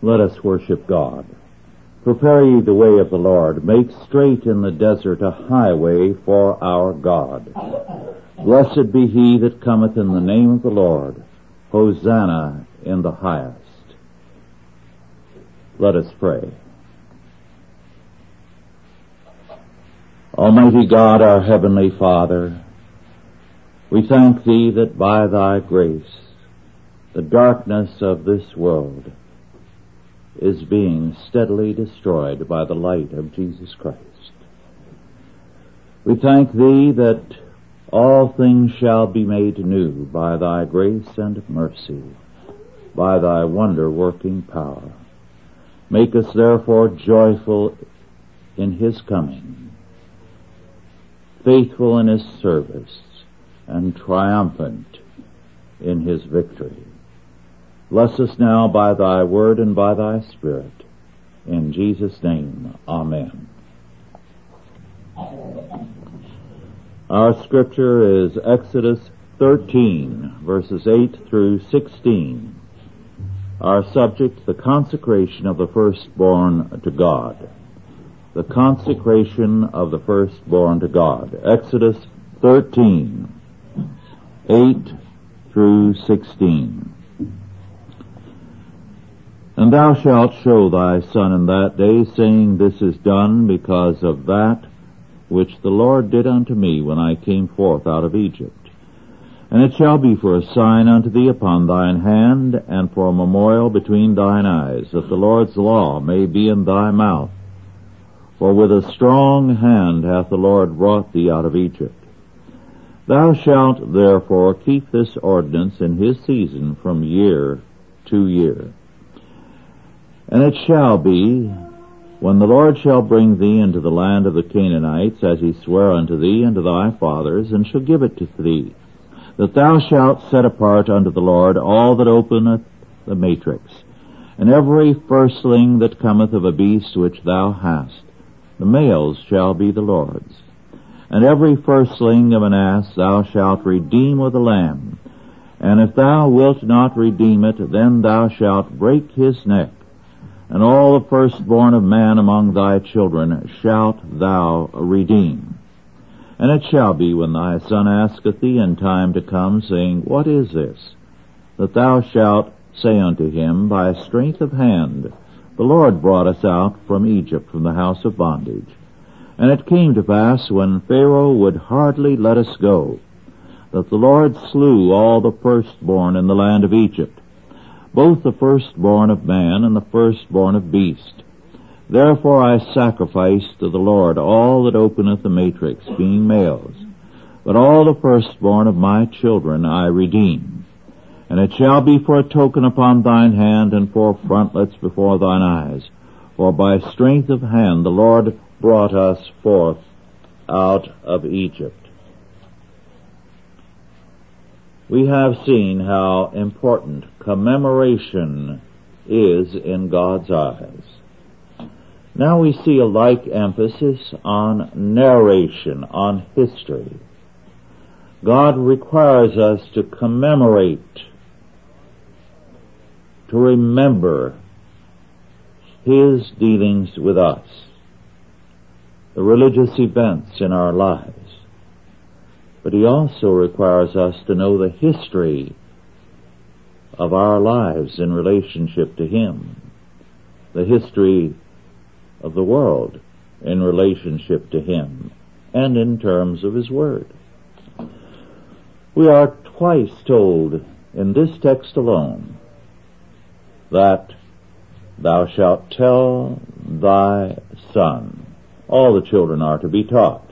Let us worship God. Prepare ye the way of the Lord. Make straight in the desert a highway for our God. Blessed be he that cometh in the name of the Lord. Hosanna in the highest. Let us pray. Almighty God, our Heavenly Father, we thank Thee that by Thy grace the darkness of this world is being steadily destroyed by the light of Jesus Christ. We thank Thee that all things shall be made new by Thy grace and mercy, by Thy wonder-working power. Make us therefore joyful in His coming, faithful in His service, and triumphant in His victory. Bless us now by thy word and by thy spirit. In Jesus' name, amen. Our scripture is Exodus 13, verses 8 through 16. Our subject, the consecration of the firstborn to God. The consecration of the firstborn to God. Exodus 13, 8 through 16. And thou shalt show thy son in that day, saying, This is done because of that which the Lord did unto me when I came forth out of Egypt. And it shall be for a sign unto thee upon thine hand, and for a memorial between thine eyes, that the Lord's law may be in thy mouth. For with a strong hand hath the Lord brought thee out of Egypt. Thou shalt therefore keep this ordinance in his season from year to year. And it shall be, when the Lord shall bring thee into the land of the Canaanites, as he sware unto thee and to thy fathers, and shall give it to thee, that thou shalt set apart unto the Lord all that openeth the matrix, and every firstling that cometh of a beast which thou hast, the males shall be the Lord's. And every firstling of an ass thou shalt redeem with a lamb. And if thou wilt not redeem it, then thou shalt break his neck and all the firstborn of man among thy children shalt thou redeem. And it shall be when thy son asketh thee in time to come, saying, What is this? That thou shalt say unto him, By strength of hand, the Lord brought us out from Egypt, from the house of bondage. And it came to pass, when Pharaoh would hardly let us go, that the Lord slew all the firstborn in the land of Egypt, both the firstborn of man and the firstborn of beast. Therefore I sacrifice to the Lord all that openeth the matrix, being males. But all the firstborn of my children I redeem. And it shall be for a token upon thine hand and for frontlets before thine eyes. For by strength of hand the Lord brought us forth out of Egypt. We have seen how important commemoration is in God's eyes. Now we see a like emphasis on narration, on history. God requires us to commemorate, to remember His dealings with us, the religious events in our lives but he also requires us to know the history of our lives in relationship to him, the history of the world in relationship to him, and in terms of his word. We are twice told in this text alone that thou shalt tell thy son. All the children are to be taught.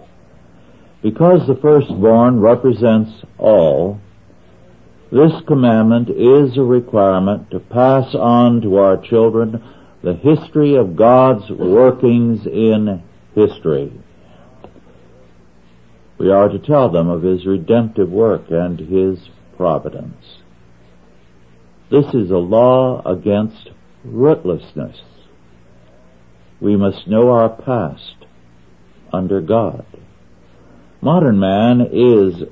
Because the firstborn represents all, this commandment is a requirement to pass on to our children the history of God's workings in history. We are to tell them of His redemptive work and His providence. This is a law against rootlessness. We must know our past under God. Modern man is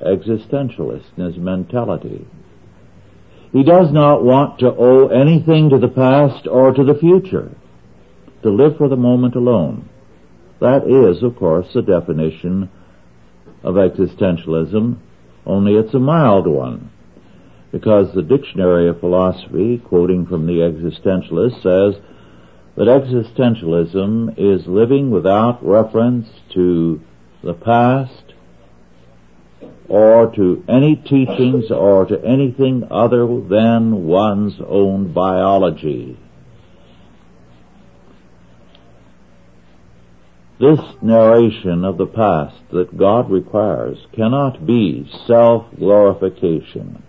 existentialist in his mentality. He does not want to owe anything to the past or to the future, to live for the moment alone. That is, of course, the definition of existentialism, only it's a mild one. Because the Dictionary of Philosophy, quoting from the existentialist, says that existentialism is living without reference to the past or to any teachings or to anything other than one's own biology. This narration of the past that God requires cannot be self-glorification.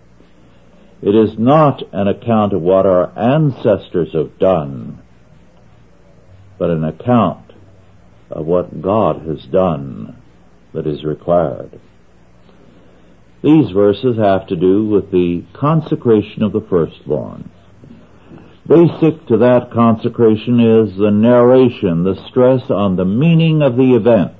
It is not an account of what our ancestors have done, but an account of what God has done that is required. These verses have to do with the consecration of the firstborn. Basic to that consecration is the narration, the stress on the meaning of the event.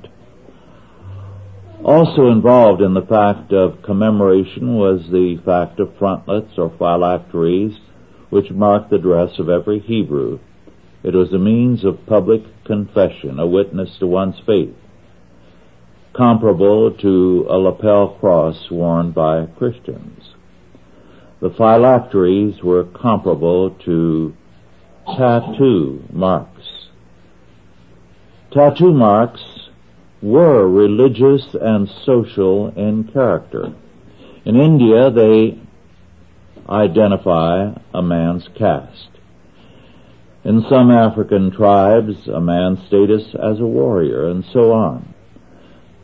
Also involved in the fact of commemoration was the fact of frontlets or phylacteries, which marked the dress of every Hebrew. It was a means of public confession, a witness to one's faith comparable to a lapel cross worn by Christians. The phylacteries were comparable to tattoo marks. Tattoo marks were religious and social in character. In India, they identify a man's caste. In some African tribes, a man's status as a warrior, and so on.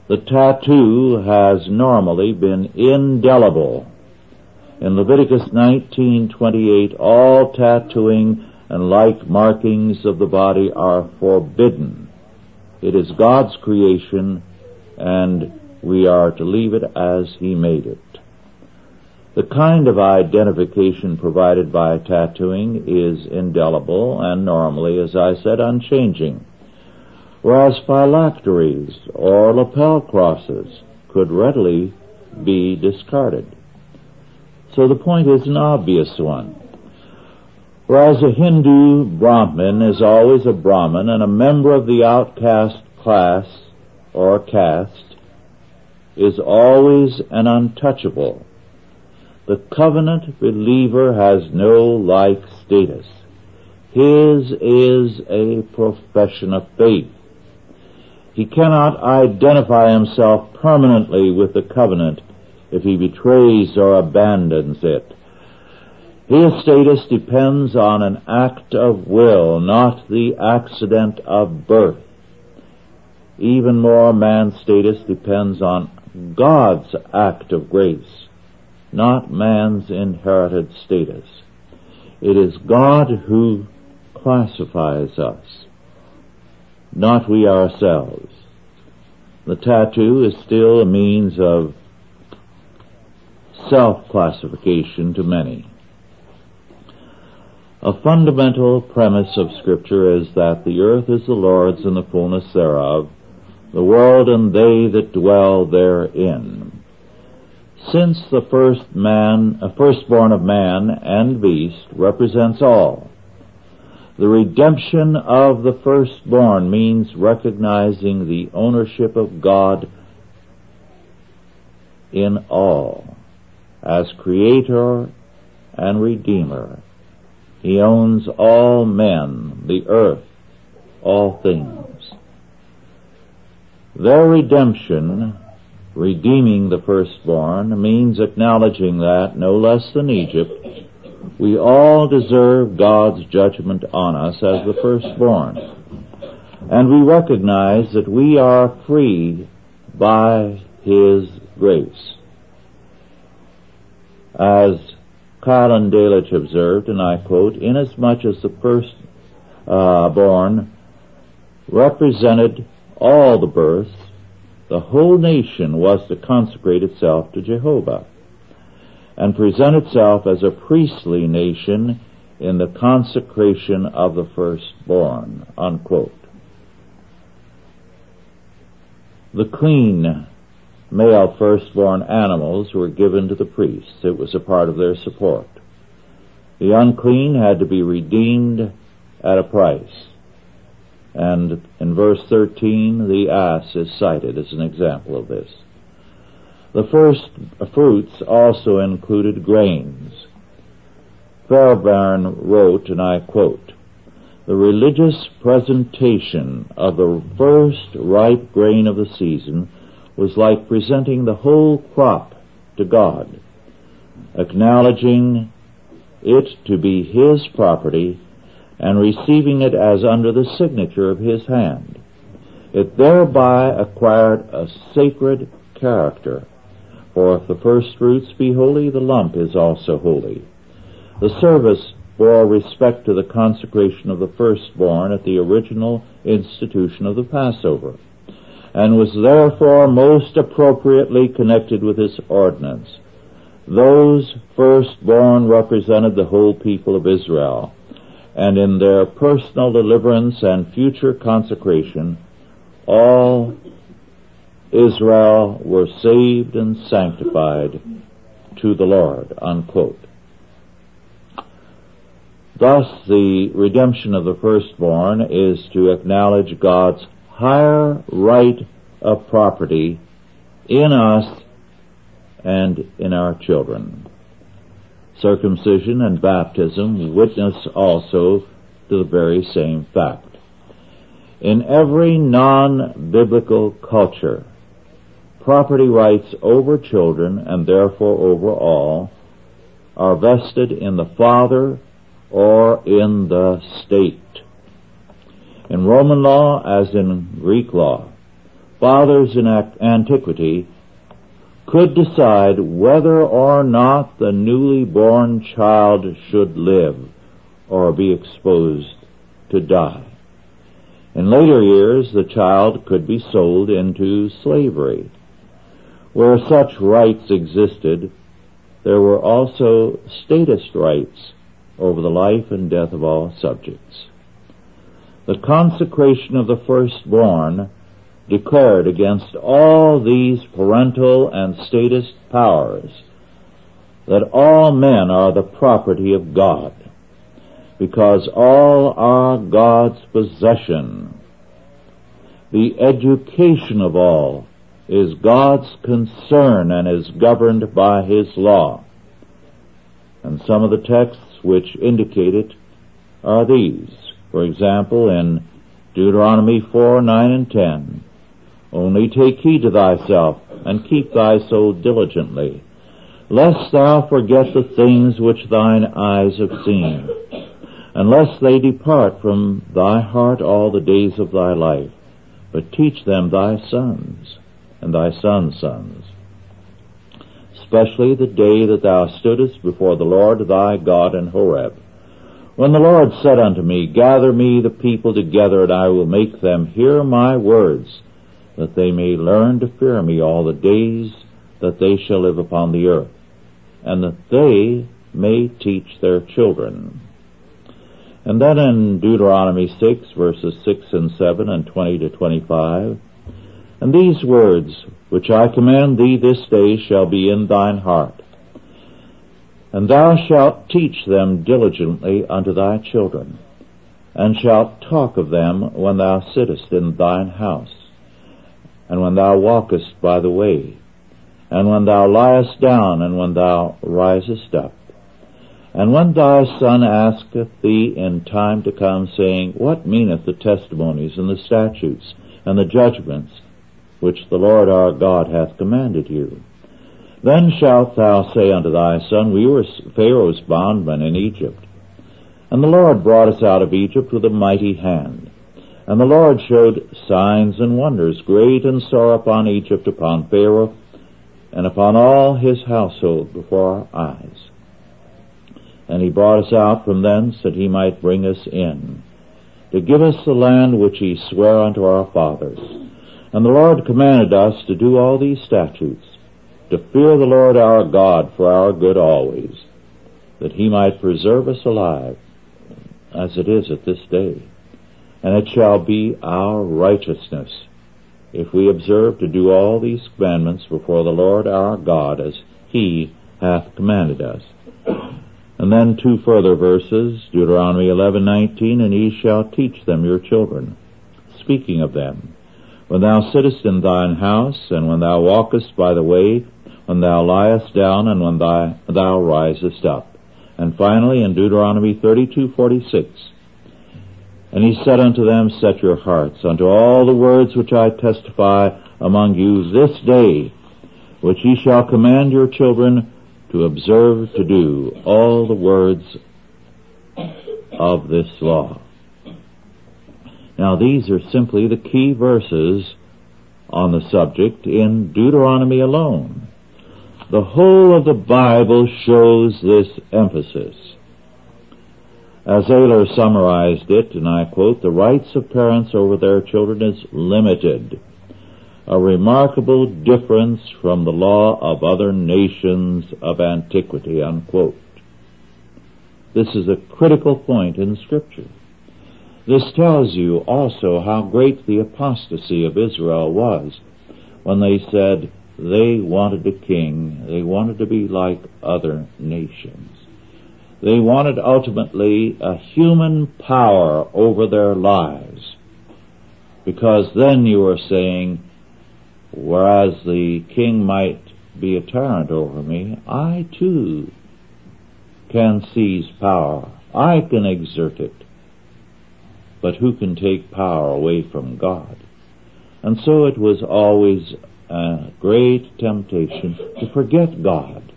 The tattoo has normally been indelible. In Leviticus 19:28, all tattooing and like markings of the body are forbidden. It is God's creation and we are to leave it as He made it. The kind of identification provided by tattooing is indelible and normally, as I said, unchanging whereas phylacteries or lapel crosses could readily be discarded. So the point is an obvious one. Whereas a Hindu Brahmin is always a Brahmin and a member of the outcast class or caste is always an untouchable. The covenant believer has no like status. His is a profession of faith. He cannot identify himself permanently with the covenant if he betrays or abandons it. His status depends on an act of will, not the accident of birth. Even more, man's status depends on God's act of grace, not man's inherited status. It is God who classifies us not we ourselves. The tattoo is still a means of self-classification to many. A fundamental premise of scripture is that the earth is the Lord's and the fullness thereof, the world and they that dwell therein. Since the first man, a firstborn of man and beast represents all, the redemption of the firstborn means recognizing the ownership of God in all as creator and redeemer. He owns all men, the earth, all things. Their redemption, redeeming the firstborn, means acknowledging that, no less than Egypt, we all deserve God's judgment on us as the firstborn. And we recognize that we are free by His grace. As Keil and Delitzsch observed, and I quote, inasmuch as the firstborn uh, represented all the births, the whole nation was to consecrate itself to Jehovah and present itself as a priestly nation in the consecration of the firstborn. Unquote. The clean male firstborn animals were given to the priests. It was a part of their support. The unclean had to be redeemed at a price. And in verse 13, the ass is cited as an example of this. The first fruits also included grains. Fairbairn wrote, and I quote, The religious presentation of the first ripe grain of the season was like presenting the whole crop to God, acknowledging it to be His property and receiving it as under the signature of His hand. It thereby acquired a sacred character. For if the first fruits be holy, the lump is also holy. The service bore respect to the consecration of the firstborn at the original institution of the Passover, and was therefore most appropriately connected with this ordinance. Those firstborn represented the whole people of Israel, and in their personal deliverance and future consecration, all Israel were saved and sanctified to the Lord. Unquote. Thus, the redemption of the firstborn is to acknowledge God's higher right of property in us and in our children. Circumcision and baptism witness also to the very same fact. In every non-biblical culture, property rights over children and therefore over all are vested in the father or in the state. In Roman law, as in Greek law, fathers in antiquity could decide whether or not the newly born child should live or be exposed to die. In later years, the child could be sold into slavery. Where such rights existed, there were also statist rights over the life and death of all subjects. The consecration of the firstborn declared against all these parental and statist powers that all men are the property of God, because all are God's possession. The education of all is God's concern and is governed by His law. And some of the texts which indicate it are these. For example, in Deuteronomy 4, 9 and 10, only take heed to thyself, and keep thy soul diligently, lest thou forget the things which thine eyes have seen, unless they depart from thy heart all the days of thy life, but teach them thy sons, and thy sons' sons. Especially the day that thou stoodest before the Lord thy God in Horeb, when the Lord said unto me, Gather me the people together, and I will make them hear my words, that they may learn to fear me all the days that they shall live upon the earth, and that they may teach their children. And then in Deuteronomy 6 verses 6 and 7 and 20 to 25, and these words which I command thee this day shall be in thine heart, and thou shalt teach them diligently unto thy children, and shalt talk of them when thou sittest in thine house, and when thou walkest by the way, and when thou liest down, and when thou risest up. And when thy son asketh thee in time to come, saying, What meaneth the testimonies and the statutes and the judgments which the Lord our God hath commanded you? Then shalt thou say unto thy son, We were Pharaoh's bondmen in Egypt. And the Lord brought us out of Egypt with a mighty hand. And the Lord showed signs and wonders great and sore upon Egypt, upon Pharaoh, and upon all his household before our eyes. And he brought us out from thence that he might bring us in, to give us the land which he sware unto our fathers. And the Lord commanded us to do all these statutes, to fear the Lord our God for our good always, that he might preserve us alive, as it is at this day and it shall be our righteousness if we observe to do all these commandments before the Lord our God as he hath commanded us. And then two further verses, Deuteronomy 11:19, and ye shall teach them your children, speaking of them. When thou sittest in thine house, and when thou walkest by the way, when thou liest down, and when thou, thou risest up. And finally, in Deuteronomy 32:46, and he said unto them, Set your hearts unto all the words which I testify among you this day, which ye shall command your children to observe to do all the words of this law. Now these are simply the key verses on the subject in Deuteronomy alone. The whole of the Bible shows this emphasis. As Ayler summarized it, and I quote, the rights of parents over their children is limited a remarkable difference from the law of other nations of antiquity, unquote. This is a critical point in scripture. This tells you also how great the apostasy of Israel was when they said they wanted a king, they wanted to be like other nations. They wanted ultimately a human power over their lives. Because then you are saying, whereas the king might be a tyrant over me, I too can seize power. I can exert it. But who can take power away from God? And so it was always a great temptation to forget God,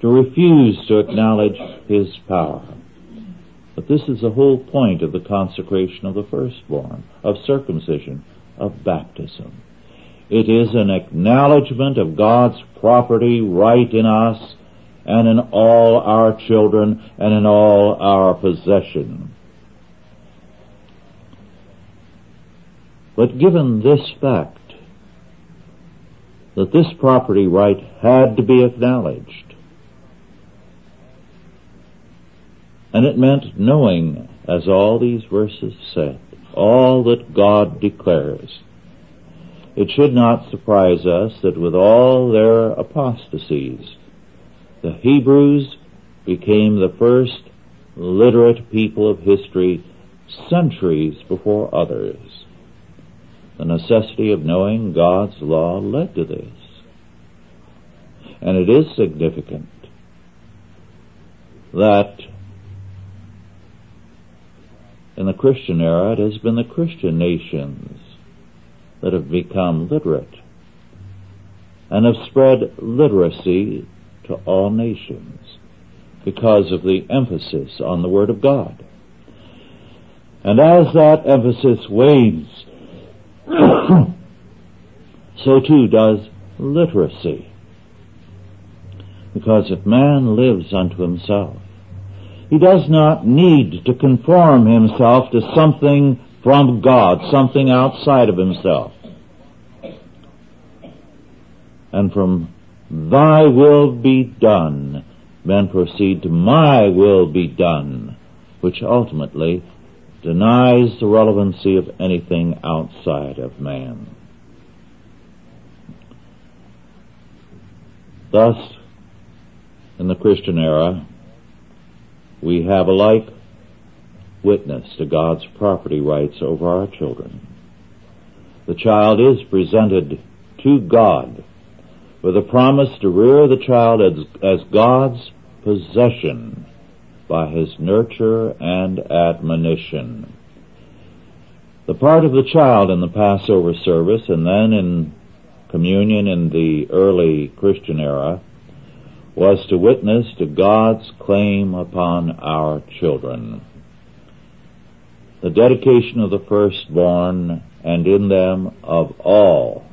to refuse to acknowledge His power. But this is the whole point of the consecration of the firstborn, of circumcision, of baptism. It is an acknowledgement of God's property right in us and in all our children and in all our possession. But given this fact, that this property right had to be acknowledged, and it meant knowing, as all these verses said, all that God declares, it should not surprise us that with all their apostasies, the Hebrews became the first literate people of history centuries before others. The necessity of knowing God's law led to this. And it is significant that in the Christian era it has been the Christian nations that have become literate and have spread literacy to all nations because of the emphasis on the Word of God. And as that emphasis wanes, so too does literacy. Because if man lives unto himself, he does not need to conform himself to something from God, something outside of himself. And from thy will be done, men proceed to my will be done, which ultimately denies the relevancy of anything outside of man. Thus, in the Christian era, we have a like witness to God's property rights over our children. The child is presented to God with a promise to rear the child as, as God's possession by his nurture and admonition. The part of the child in the Passover service and then in communion in the early Christian era was to witness to God's claim upon our children the dedication of the firstborn and in them of all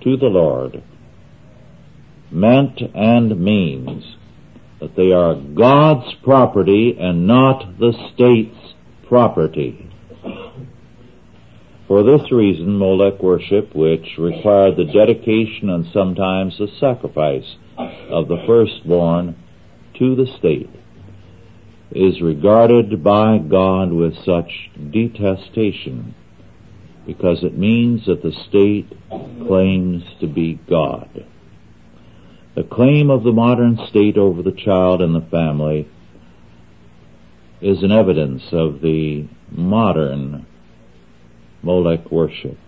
to the Lord meant and means that they are God's property and not the state's property. For this reason, Molech worship, which required the dedication and sometimes the sacrifice of the firstborn to the state, is regarded by God with such detestation because it means that the state claims to be God. The claim of the modern state over the child and the family is an evidence of the modern Molech worship.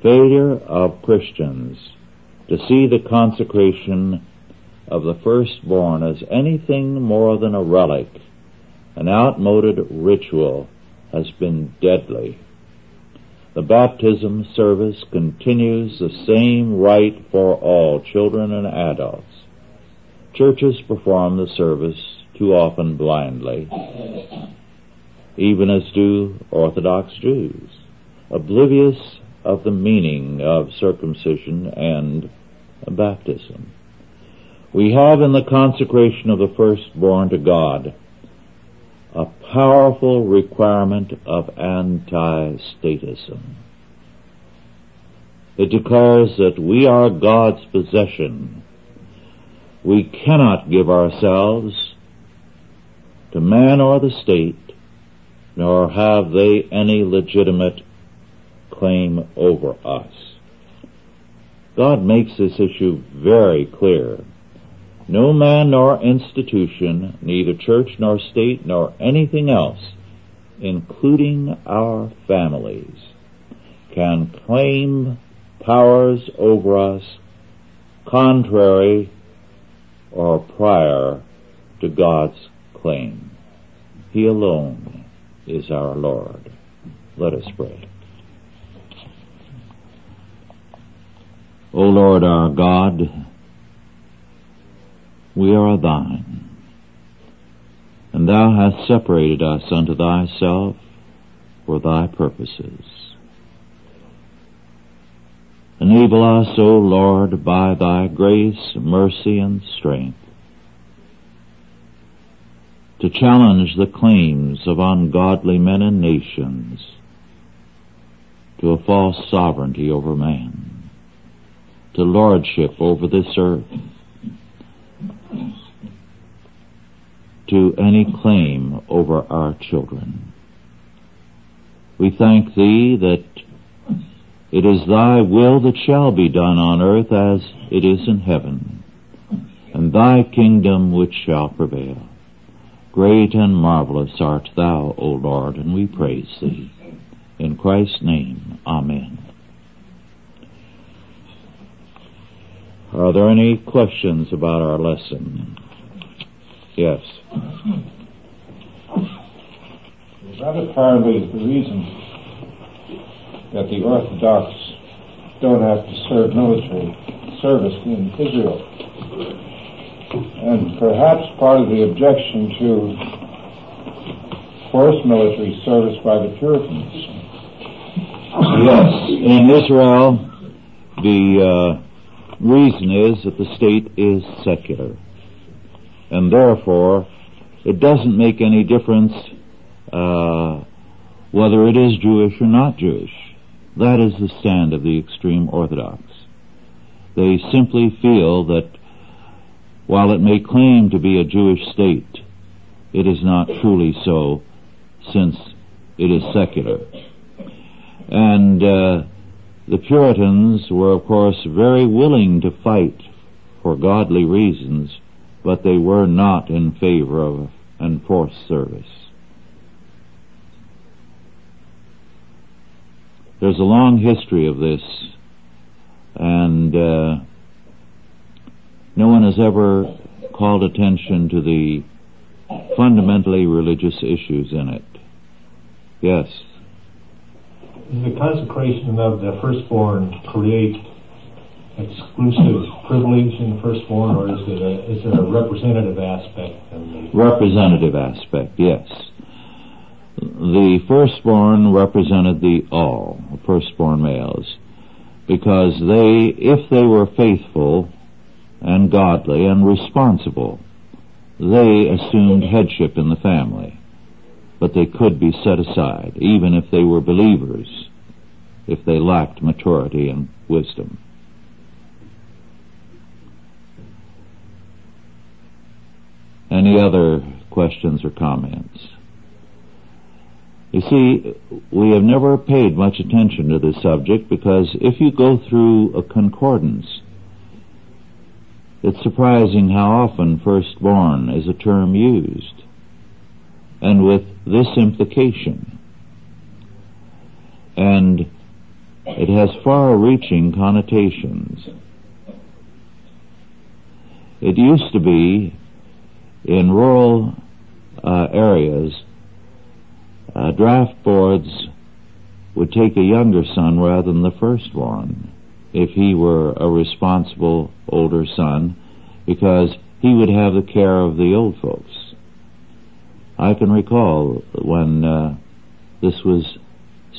Failure of Christians to see the consecration of the firstborn as anything more than a relic, an outmoded ritual, has been deadly. The baptism service continues the same rite for all children and adults. Churches perform the service too often blindly, even as do Orthodox Jews, oblivious of the meaning of circumcision and baptism. We have in the consecration of the firstborn to God a powerful requirement of anti-statism. It declares that we are God's possession. We cannot give ourselves to man or the state, nor have they any legitimate claim over us. God makes this issue very clear. No man nor institution, neither church nor state nor anything else, including our families, can claim powers over us contrary or prior to God's claim. He alone is our Lord. Let us pray. O Lord our God, we are thine, and thou hast separated us unto thyself for thy purposes. Enable us, O Lord, by thy grace, mercy, and strength, to challenge the claims of ungodly men and nations to a false sovereignty over man, to lordship over this earth, to any claim over our children. We thank thee that it is thy will that shall be done on earth as it is in heaven, and thy kingdom which shall prevail. Great and marvelous art thou, O Lord, and we praise thee. In Christ's name, Amen. Are there any questions about our lesson? Yes. That apparently is the reason that the Orthodox don't have to serve military service in Israel. And perhaps part of the objection to forced military service by the Puritans. Yes, in Israel, the uh, reason is that the state is secular and therefore it doesn't make any difference uh, whether it is Jewish or not Jewish. That is the stand of the extreme Orthodox. They simply feel that while it may claim to be a Jewish state, it is not truly so since it is secular. And uh, the Puritans were, of course, very willing to fight for godly reasons but they were not in favor of enforced service. There's a long history of this, and uh, no one has ever called attention to the fundamentally religious issues in it. Yes. The consecration of the firstborn create exclusive privilege in the firstborn, or is it a, is a representative aspect? Representative aspect, yes. The firstborn represented the all, the firstborn males, because they, if they were faithful and godly and responsible, they assumed headship in the family. But they could be set aside, even if they were believers, if they lacked maturity and wisdom. Any other questions or comments? You see, we have never paid much attention to this subject because if you go through a concordance, it's surprising how often firstborn is a term used. And with this implication. And it has far reaching connotations. It used to be in rural uh, areas, uh, draft boards would take a younger son rather than the firstborn if he were a responsible older son because he would have the care of the old folks. I can recall when uh, this was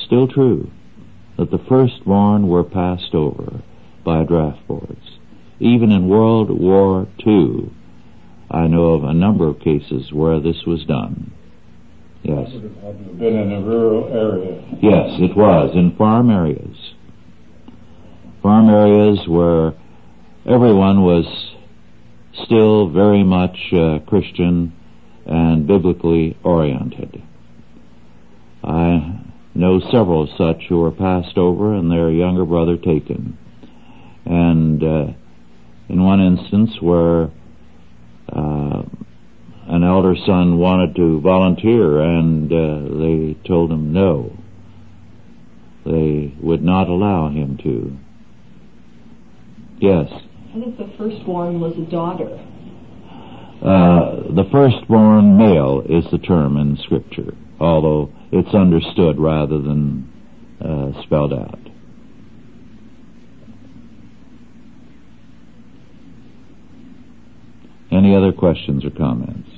still true that the firstborn were passed over by draft boards. Even in World War II, I know of a number of cases where this was done. Yes. Would have had to have been in a rural area. Yes, it was in farm areas. Farm areas where everyone was still very much uh, Christian and biblically oriented. I know several such who were passed over and their younger brother taken. And uh, in one instance where uh, an elder son wanted to volunteer and uh, they told him no. They would not allow him to. Yes. I think the firstborn was a daughter. Uh, the firstborn male is the term in Scripture, although it's understood rather than uh, spelled out. Any other questions or comments?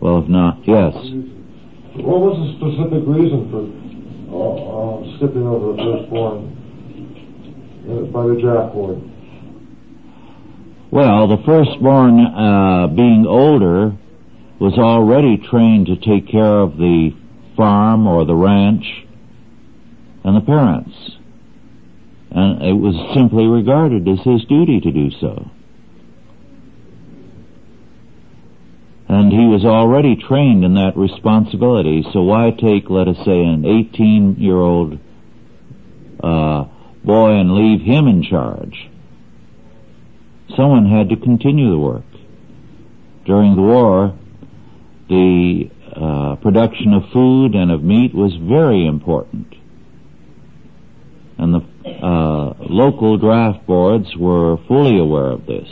Well, if not, yes. What was the specific reason for uh, uh, skipping over the firstborn uh, by the draft board? Well, the firstborn, uh, being older, was already trained to take care of the farm or the ranch and the parents. And it was simply regarded as his duty to do so. And he was already trained in that responsibility, so why take, let us say, an 18 year old uh, boy and leave him in charge? Someone had to continue the work. During the war, the uh, production of food and of meat was very important. And the uh, local draft boards were fully aware of this.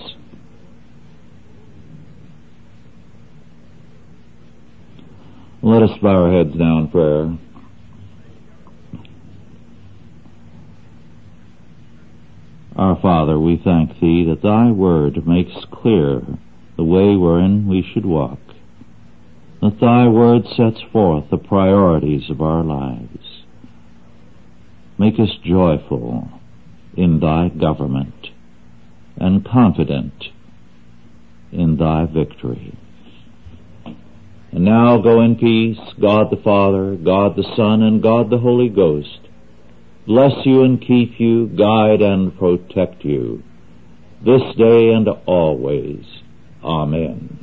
Let us bow our heads down in prayer. Our Father, we thank Thee that Thy Word makes clear the way wherein we should walk, that Thy Word sets forth the priorities of our lives. Make us joyful in Thy government and confident in Thy victory. And now go in peace, God the Father, God the Son, and God the Holy Ghost. Bless you and keep you, guide and protect you, this day and always. Amen.